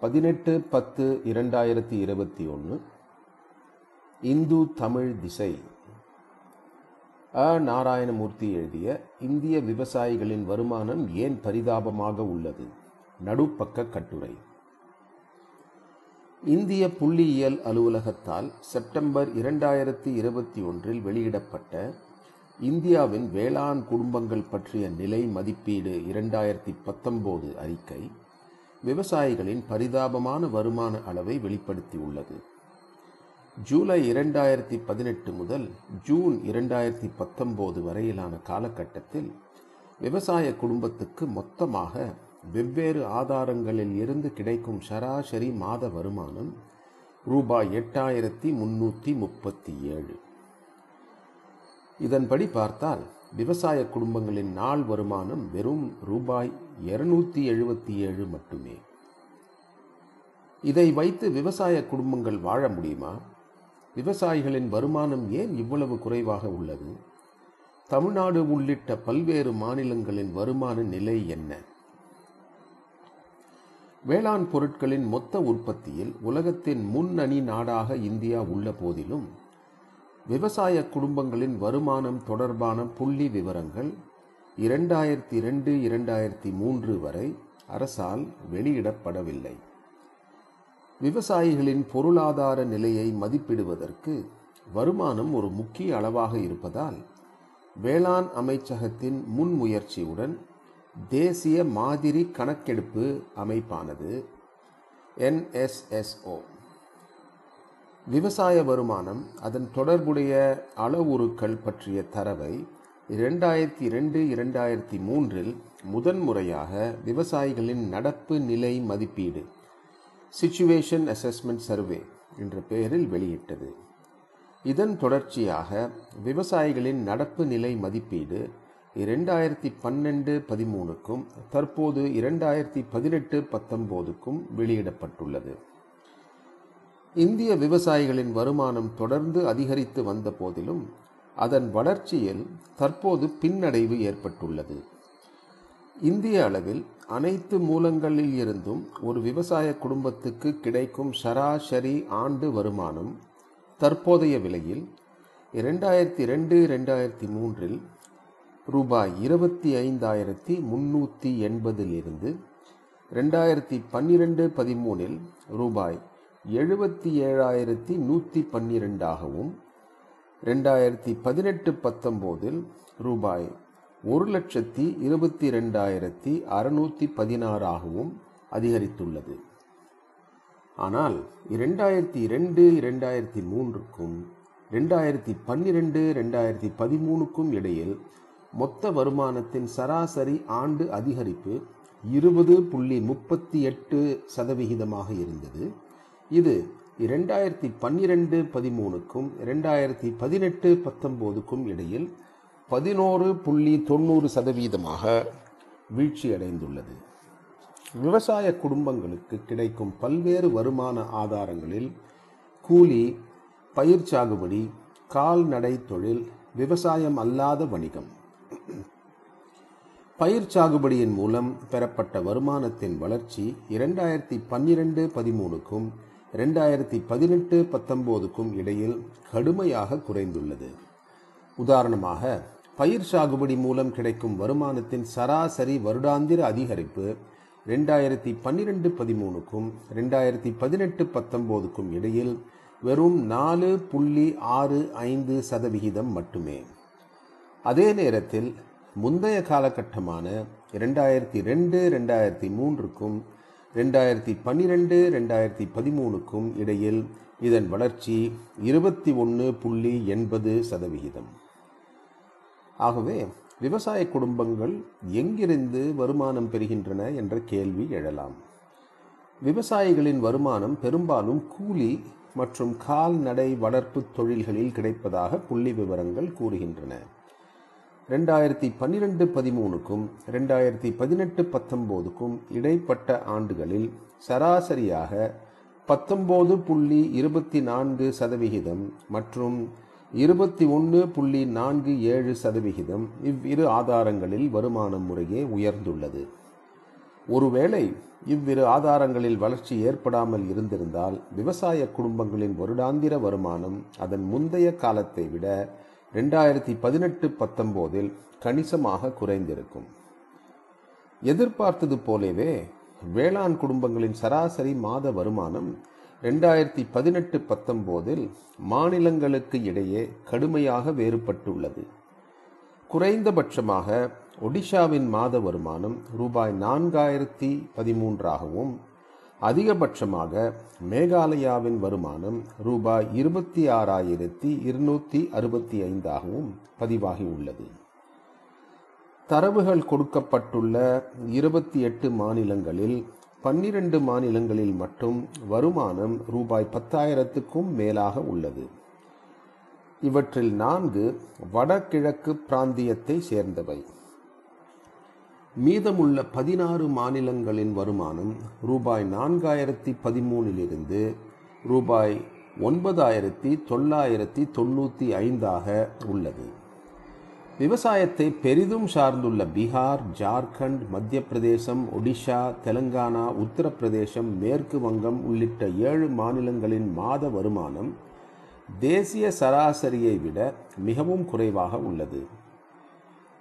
பதினெட்டு பத்து இரண்டாயிரத்தி இருபத்தி ஒன்று இந்து தமிழ் திசை. அ. நாராயணமூர்த்தி எழுதிய இந்திய விவசாயிகளின் வருமானம் ஏன் பரிதாபமாக உள்ளது? நடுப்பக்க கட்டுரை. இந்திய புள்ளியியல் அலுவலகத்தால் செப்டம்பர் இரண்டாயிரத்தி இருபத்தி ஒன்றில் வெளியிடப்பட்ட இந்தியாவின் வேளாண் குடும்பங்கள் பற்றிய நிலை மதிப்பீடு இரண்டாயிரத்தி பத்தொன்பது அறிக்கை விவசாயிகளின் பரிதாபமான வருமான அளவை வெளிப்படுத்தியுள்ளது ஜூலை இரண்டாயிரத்தி பதினெட்டு முதல் ஜூன் இரண்டாயிரத்தி பத்தொம்போது வரையிலான காலகட்டத்தில் விவசாய குடும்பத்துக்கு மொத்தமாக வெவ்வேறு ஆதாரங்களில் இருந்து கிடைக்கும் சராசரி மாத வருமானம் ரூபாய் எட்டாயிரத்தி முன்னூற்றி முப்பத்தி ஏழு. இதன்படி பார்த்தால் விவசாய குடும்பங்களின் நாள் வருமானம் வெறும் ரூபாய் இருநூத்தி எழுபத்தி ஏழு மட்டுமே. இதை வைத்து விவசாய குடும்பங்கள் வாழ முடியுமா? விவசாயிகளின் வருமானம் ஏன் இவ்வளவு குறைவாக உள்ளது? தமிழ்நாடு உள்ளிட்ட பல்வேறு மாநிலங்களின் வருமான நிலை என்ன? வேளாண் பொருட்களின் மொத்த உற்பத்தியில் உலகத்தின் முன்னணி நாடாக இந்தியா உள்ள போதிலும் விவசாய குடும்பங்களின் வருமானம் தொடர்பான புள்ளி விவரங்கள் இரண்டாயிரத்தி இரண்டு இரண்டாயிரத்தி மூன்று வரை அரசால் வெளியிடப்படவில்லை. விவசாயிகளின் பொருளாதார நிலையை மதிப்பிடுவதற்கு வருமானம் ஒரு முக்கிய அளவாக இருப்பதால் வேளாண் அமைச்சகத்தின் முன்முயற்சியுடன் தேசிய மாதிரி கணக்கெடுப்பு அமைப்பானது என்எஸ்எஸ்ஓ விவசாய வருமானம் அதன் தொடர்புடைய அளவுருக்கள் பற்றிய தரவை இரண்டாயிரத்தி இரண்டு இரண்டாயிரத்தி மூன்றில் முதன்முறையாக விவசாயிகளின் நடப்பு நிலை மதிப்பீடு சிச்சுவேஷன் அசஸ்மெண்ட் சர்வே என்ற பெயரில் வெளியிட்டது. இதன் தொடர்ச்சியாக விவசாயிகளின் நடப்பு நிலை மதிப்பீடு இரண்டாயிரத்தி பன்னெண்டு பதிமூணுக்கும் தற்போது இரண்டாயிரத்தி பதினெட்டு பத்தொம்போதுக்கும் வெளியிடப்பட்டுள்ளது. இந்திய விவசாயிகளின் வருமானம் தொடர்ந்து அதிகரித்து வந்த போதிலும் அதன் வளர்ச்சியில் தற்போது பின்னடைவு ஏற்பட்டுள்ளது. இந்திய அளவில் அனைத்து மூலங்களில் இருந்தும் ஒரு விவசாய குடும்பத்துக்கு கிடைக்கும் சராசரி ஆண்டு வருமானம் தற்போதைய விலையில் இரண்டாயிரத்தி ரெண்டு இரண்டாயிரத்தி மூன்றில் ரூபாய் இருபத்தி ஐந்தாயிரத்தி முன்னூற்றி எண்பதிலிருந்து ரெண்டாயிரத்தி பன்னிரெண்டு பதிமூனில் ரூபாய் எழுபத்தி ஏழாயிரத்தி நூற்றி பன்னிரெண்டாகவும் ரெண்டாயிரத்தி பதினெட்டு பத்தொம்போதில் ரூபாய் ஒரு லட்சத்தி இருபத்தி ரெண்டாயிரத்தி அறுநூற்றி பதினாறாகவும் அதிகரித்துள்ளது. ஆனால் இரண்டாயிரத்தி இரண்டு இரண்டாயிரத்தி மூன்றுக்கும் ரெண்டாயிரத்தி பன்னிரெண்டு ரெண்டாயிரத்தி பதிமூணுக்கும் இடையில் மொத்த வருமானத்தின் சராசரி ஆண்டு அதிகரிப்பு இருபது புள்ளி முப்பத்தி எட்டு சதவிகிதமாக இருந்தது. இது இரண்டாயிரத்தி பன்னிரெண்டு பதிமூணுக்கும் இரண்டாயிரத்தி பதினெட்டு பத்தொம்போதுக்கும் இடையில் பதினோரு புள்ளி தொண்ணூறு சதவீதமாக வீழ்ச்சியடைந்துள்ளது. விவசாய குடும்பங்களுக்கு கிடைக்கும் பல்வேறு வருமான ஆதாரங்களில் கூலி பயிர் சாகுபடி கால்நடை தொழில் விவசாயம் அல்லாத வணிகம். பயிர் சாகுபடியின் மூலம் பெறப்பட்ட வருமானத்தின் வளர்ச்சி இரண்டாயிரத்தி பன்னிரெண்டு பதிமூணுக்கும் ரெண்டாயிரத்தி பதினெட்டு பத்தொம்போதுக்கும் இடையில் கடுமையாக குறைந்துள்ளது. உதாரணமாக பயிர் சாகுபடி மூலம் கிடைக்கும் வருமானத்தின் சராசரி வருடாந்திர அதிகரிப்பு ரெண்டாயிரத்தி பன்னிரெண்டு பதிமூணுக்கும் ரெண்டாயிரத்தி பதினெட்டு பத்தொம்போதுக்கும் இடையில் வெறும் நாலு புள்ளி ஆறு ஐந்து சதவிகிதம் மட்டுமே. அதே நேரத்தில் முந்தைய காலகட்டமான ரெண்டாயிரத்தி ரெண்டு ரெண்டாயிரத்தி மூன்றுக்கும் ரெண்டாயிரத்தி பன்னிரெண்டு ரெண்டாயிரத்தி பதிமூணுக்கும் இடையில் இதன் வளர்ச்சி இருபத்தி ஒன்று புள்ளி எண்பது சதவிகிதம். ஆகவே விவசாய குடும்பங்கள் எங்கிருந்து வருமானம் பெறுகின்றன என்ற கேள்வி எழலாம். விவசாயிகளின் வருமானம் பெரும்பாலும் கூலி மற்றும் கால்நடை வளர்ப்பு தொழில்களில் கிடைப்பதாக புள்ளி விவரங்கள் கூறுகின்றன. ரெண்டாயிரத்தி பன்னிரெண்டு பதிமூணுக்கும் ரெண்டாயிரத்தி பதினெட்டு பத்தொம்போதுக்கும் இடைப்பட்ட ஆண்டுகளில் சராசரியாக பத்தொம்போது புள்ளி இருபத்தி நான்கு சதவிகிதம் மற்றும் இருபத்தி ஒன்று புள்ளி நான்கு ஏழு சதவிகிதம் இவ்விரு ஆதாரங்களில் வருமானம் முறையே உயர்ந்துள்ளது. ஒருவேளை இவ்விரு ஆதாரங்களில் வளர்ச்சி ஏற்படாமல் இருந்திருந்தால் விவசாய குடும்பங்களின் வருடாந்திர வருமானம் அதன் முந்தைய காலத்தை விட ரெண்டாயிரத்தி பதினெட்டு பத்தொம்போதில் கணிசமாக குறைந்திருக்கும். எதிர்பார்த்தது போலவே வேளாண் குடும்பங்களின் சராசரி மாத வருமானம் ரெண்டாயிரத்தி பதினெட்டு பத்தொம்போதில் மாநிலங்களுக்கு இடையே கடுமையாக வேறுபட்டுள்ளது. குறைந்தபட்சமாக ஒடிஷாவின் மாத வருமானம் ரூபாய் நான்காயிரத்தி பதிமூன்றாகவும் அதிகபட்சமாக மேகாலயாவின் வருமானம் ரூபாய் இருபத்தி ஆறாயிரத்தி இருநூற்றி அறுபத்தி ஐந்தாகவும் பதிவாகி உள்ளது. தரவுகள் கொடுக்கப்பட்டுள்ள இருபத்தி எட்டு மாநிலங்களில் பன்னிரண்டு மாநிலங்களில் மட்டும் வருமானம் ரூபாய் பத்தாயிரத்துக்கும் மேலாக உள்ளது. இவற்றில் நான்கு வடகிழக்கு பிராந்தியத்தை சேர்ந்தவை. மீதமுள்ள பதினாறு மாநிலங்களின் வருமானம் ரூபாய் நான்காயிரத்தி பதிமூனிலிருந்து ரூபாய் ஒன்பதாயிரத்தி தொள்ளாயிரத்தி தொண்ணூற்றி ஐந்தாக உள்ளது. விவசாயத்தை பெரிதும் சார்ந்துள்ள பீகார் ஜார்க்கண்ட் மத்திய பிரதேசம் ஒடிஷா தெலங்கானா உத்தரப்பிரதேசம் மேற்கு வங்கம் உள்ளிட்ட ஏழு மாநிலங்களின் மாத வருமானம் தேசிய சராசரியை விட மிகவும் குறைவாக உள்ளது.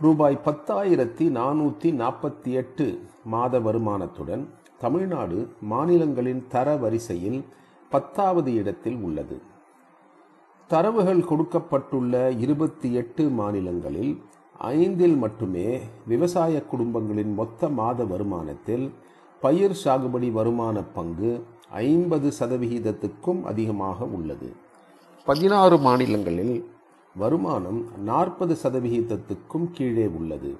ரூபாய் பத்தாயிரத்தி நானூற்றி நாற்பத்தி எட்டு மாத வருமானத்துடன் தமிழ்நாடு மாநிலங்களின் தர வரிசையில் பத்தாவது இடத்தில் உள்ளது. தரவுகள் கொடுக்கப்பட்டுள்ள இருபத்தி எட்டு மாநிலங்களில் ஐந்தில் மட்டுமே விவசாய குடும்பங்களின் மொத்த மாத வருமானத்தில் பயிர் சாகுபடி வருமான பங்கு ஐம்பது சதவிகிதத்துக்கும் அதிகமாக உள்ளது. பதினாறு மாநிலங்களில் வருமானம் நாற்பது சதவிகிதத்துக்கும் கீழே உள்ளது.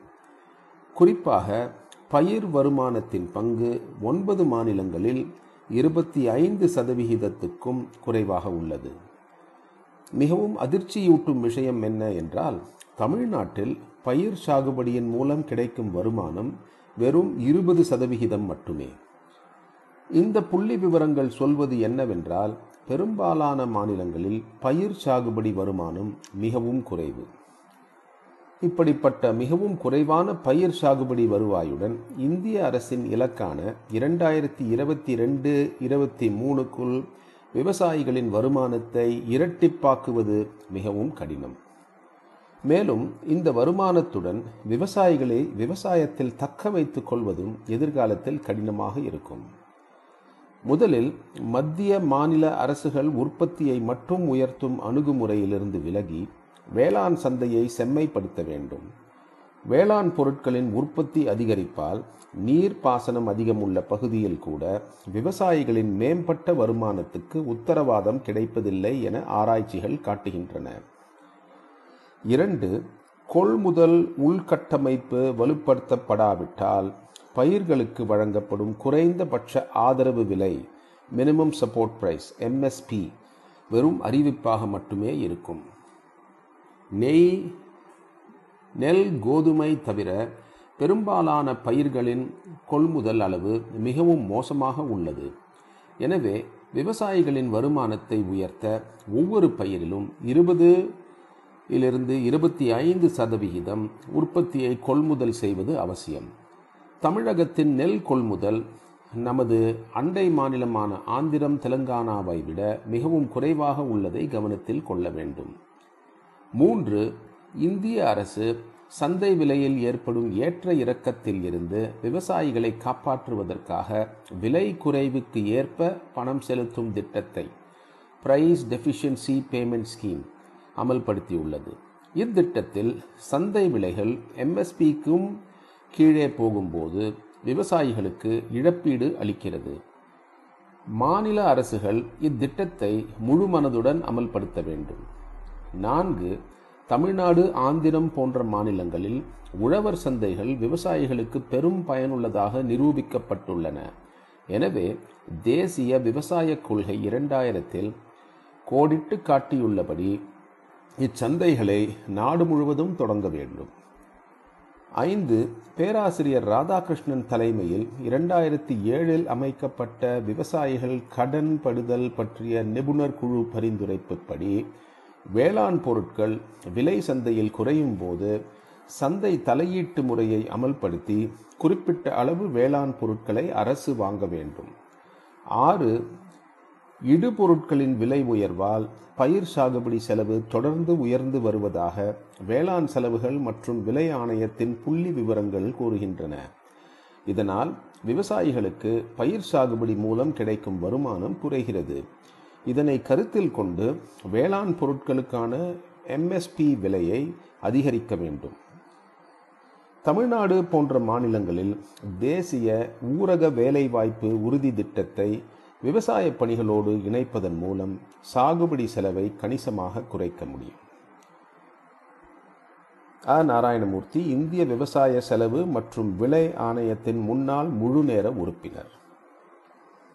குறிப்பாக பயிர் வருமானத்தின் பங்கு ஒன்பது மாநிலங்களில் இருபத்தி ஐந்து சதவிகிதத்துக்கும் குறைவாக உள்ளது. மிகவும் அதிர்ச்சியூட்டும் விஷயம் என்ன என்றால் தமிழ்நாட்டில் பயிர் சாகுபடியின் மூலம் கிடைக்கும் வருமானம் வெறும் இருபது சதவிகிதம் மட்டுமே. இந்த புள்ளி விவரங்கள் சொல்வது என்னவென்றால் பெரும்பாலான மாநிலங்களில் பயிர் சாகுபடி வருமானம் மிகவும் குறைவு. இப்படிப்பட்ட மிகவும் குறைவான பயிர் சாகுபடி வருவாயுடன் இந்திய அரசின் இலக்கான இரண்டாயிரத்தி இருபத்தி ரெண்டு இருபத்தி மூணுக்குள் விவசாயிகளின் வருமானத்தை இரட்டிப்பாக்குவது மிகவும் கடினம். மேலும் இந்த வருமானத்துடன் விவசாயிகளை விவசாயத்தில் தக்க வைத்துக் கொள்வதும் எதிர்காலத்தில் கடினமாக இருக்கும். முதலில் மத்திய மாநில அரசுகள் உற்பத்தியை மட்டும் உயர்த்தும் அணுகுமுறையிலிருந்து விலகி வேளாண் சந்தையை செம்மைப்படுத்த வேண்டும். வேளாண் பொருட்களின் உற்பத்தி அதிகரிப்பால் நீர் பாசனம் அதிகம் உள்ள பகுதியில் கூட விவசாயிகளின் மேம்பட்ட வருமானத்துக்கு உத்தரவாதம் கிடைப்பதில்லை என ஆராய்ச்சிகள் காட்டுகின்றன. இரண்டு கொள்முதல் உள்கட்டமைப்பு வலுப்படுத்தப்படாவிட்டால் பயிர்களுக்கு வழங்கப்படும் குறைந்தபட்ச ஆதரவு விலை மினிமம் சப்போர்ட் பிரைஸ் எம்எஸ்பி வெறும் அறிவிப்பாக மட்டுமே இருக்கும். நெய் நெல் கோதுமை தவிர பெரும்பாலான பயிர்களின் கொள்முதல் அளவு மிகவும் மோசமாக உள்ளது. எனவே விவசாயிகளின் வருமானத்தை உயர்த்த ஒவ்வொரு பயிரிலும் இருபது இலிருந்து இருபத்தி ஐந்து சதவிகிதம் உற்பத்தியை கொள்முதல் செய்வது அவசியம். தமிழகத்தின் நெல் கொள்முதல் நமது அண்டை மாநிலமான ஆந்திரம் தெலுங்கானாவை விட மிகவும் குறைவாக உள்ளதை கவனத்தில் கொள்ள வேண்டும். மூன்று இந்திய அரசு சந்தை விலையில் ஏற்படும் ஏற்ற இறக்கத்தில் இருந்து விவசாயிகளை காப்பாற்றுவதற்காக விலை குறைவுக்கு ஏற்ப பணம் செலுத்தும் திட்டத்தை பிரைஸ் டெஃபிஷியன்சி பேமெண்ட் ஸ்கீம் அமல்படுத்தியுள்ளது. இத்திட்டத்தில் சந்தை விலைகள் எம்எஸ்பிக்கும் கீழே போகும்போது விவசாயிகளுக்கு இழப்பீடு அளிக்கிறது. மாநில அரசுகள் இத்திட்டத்தை முழு மனதுடன் அமல்படுத்த வேண்டும். நான்கு தமிழ்நாடு ஆந்திரம் போன்ற மாநிலங்களில் உழவர் சந்தைகள் விவசாயிகளுக்கு பெரும் பயனுள்ளதாக நிரூபிக்கப்பட்டுள்ளன. எனவே தேசிய விவசாய கொள்கை இரண்டாயிரத்தில் கோடிட்டு காட்டியுள்ளபடி இச்சந்தைகளை நாடு முழுவதும் தொடங்க வேண்டும். ஐந்து பேராசிரியர் ராதாகிருஷ்ணன் தலைமையில் இரண்டாயிரத்தி ஏழில் அமைக்கப்பட்ட விவசாயிகள் கடன் படுதல் பற்றிய நிபுணர் குழு பரிந்துரைப்புப்படி வேளாண் பொருட்கள் விலை சந்தையில் குறையும் போது சந்தை தலையீட்டு முறையை அமல்படுத்தி குறிப்பிட்ட அளவு வேளாண் பொருட்களை அரசு வாங்க வேண்டும். ஆறு இடுபொருட்களின் விலை உயர்வால் பயிர் சாகுபடி செலவு தொடர்ந்து உயர்ந்து வருவதாக வேளாண் செலவுகள் மற்றும் விலை ஆணையத்தின் புள்ளி விவரங்கள் கூறுகின்றன. இதனால் விவசாயிகளுக்கு பயிர் சாகுபடி மூலம் கிடைக்கும் வருமானம் குறைகிறது. இதனை கருத்தில் கொண்டு வேளாண் பொருட்களுக்கான எம்எஸ்பி விலையை அதிகரிக்க வேண்டும். தமிழ்நாடு போன்ற மாநிலங்களில் தேசிய ஊரக வேலைவாய்ப்பு உறுதி திட்டத்தை விவசாய பணிகளோடு இணைப்பதன் மூலம் சாகுபடி செலவை கணிசமாக குறைக்க முடியும். அ நாராயணமூர்த்தி இந்திய விவசாய செலவு மற்றும் விலை ஆணையத்தின் முன்னாள் முழுநேர உறுப்பினர்.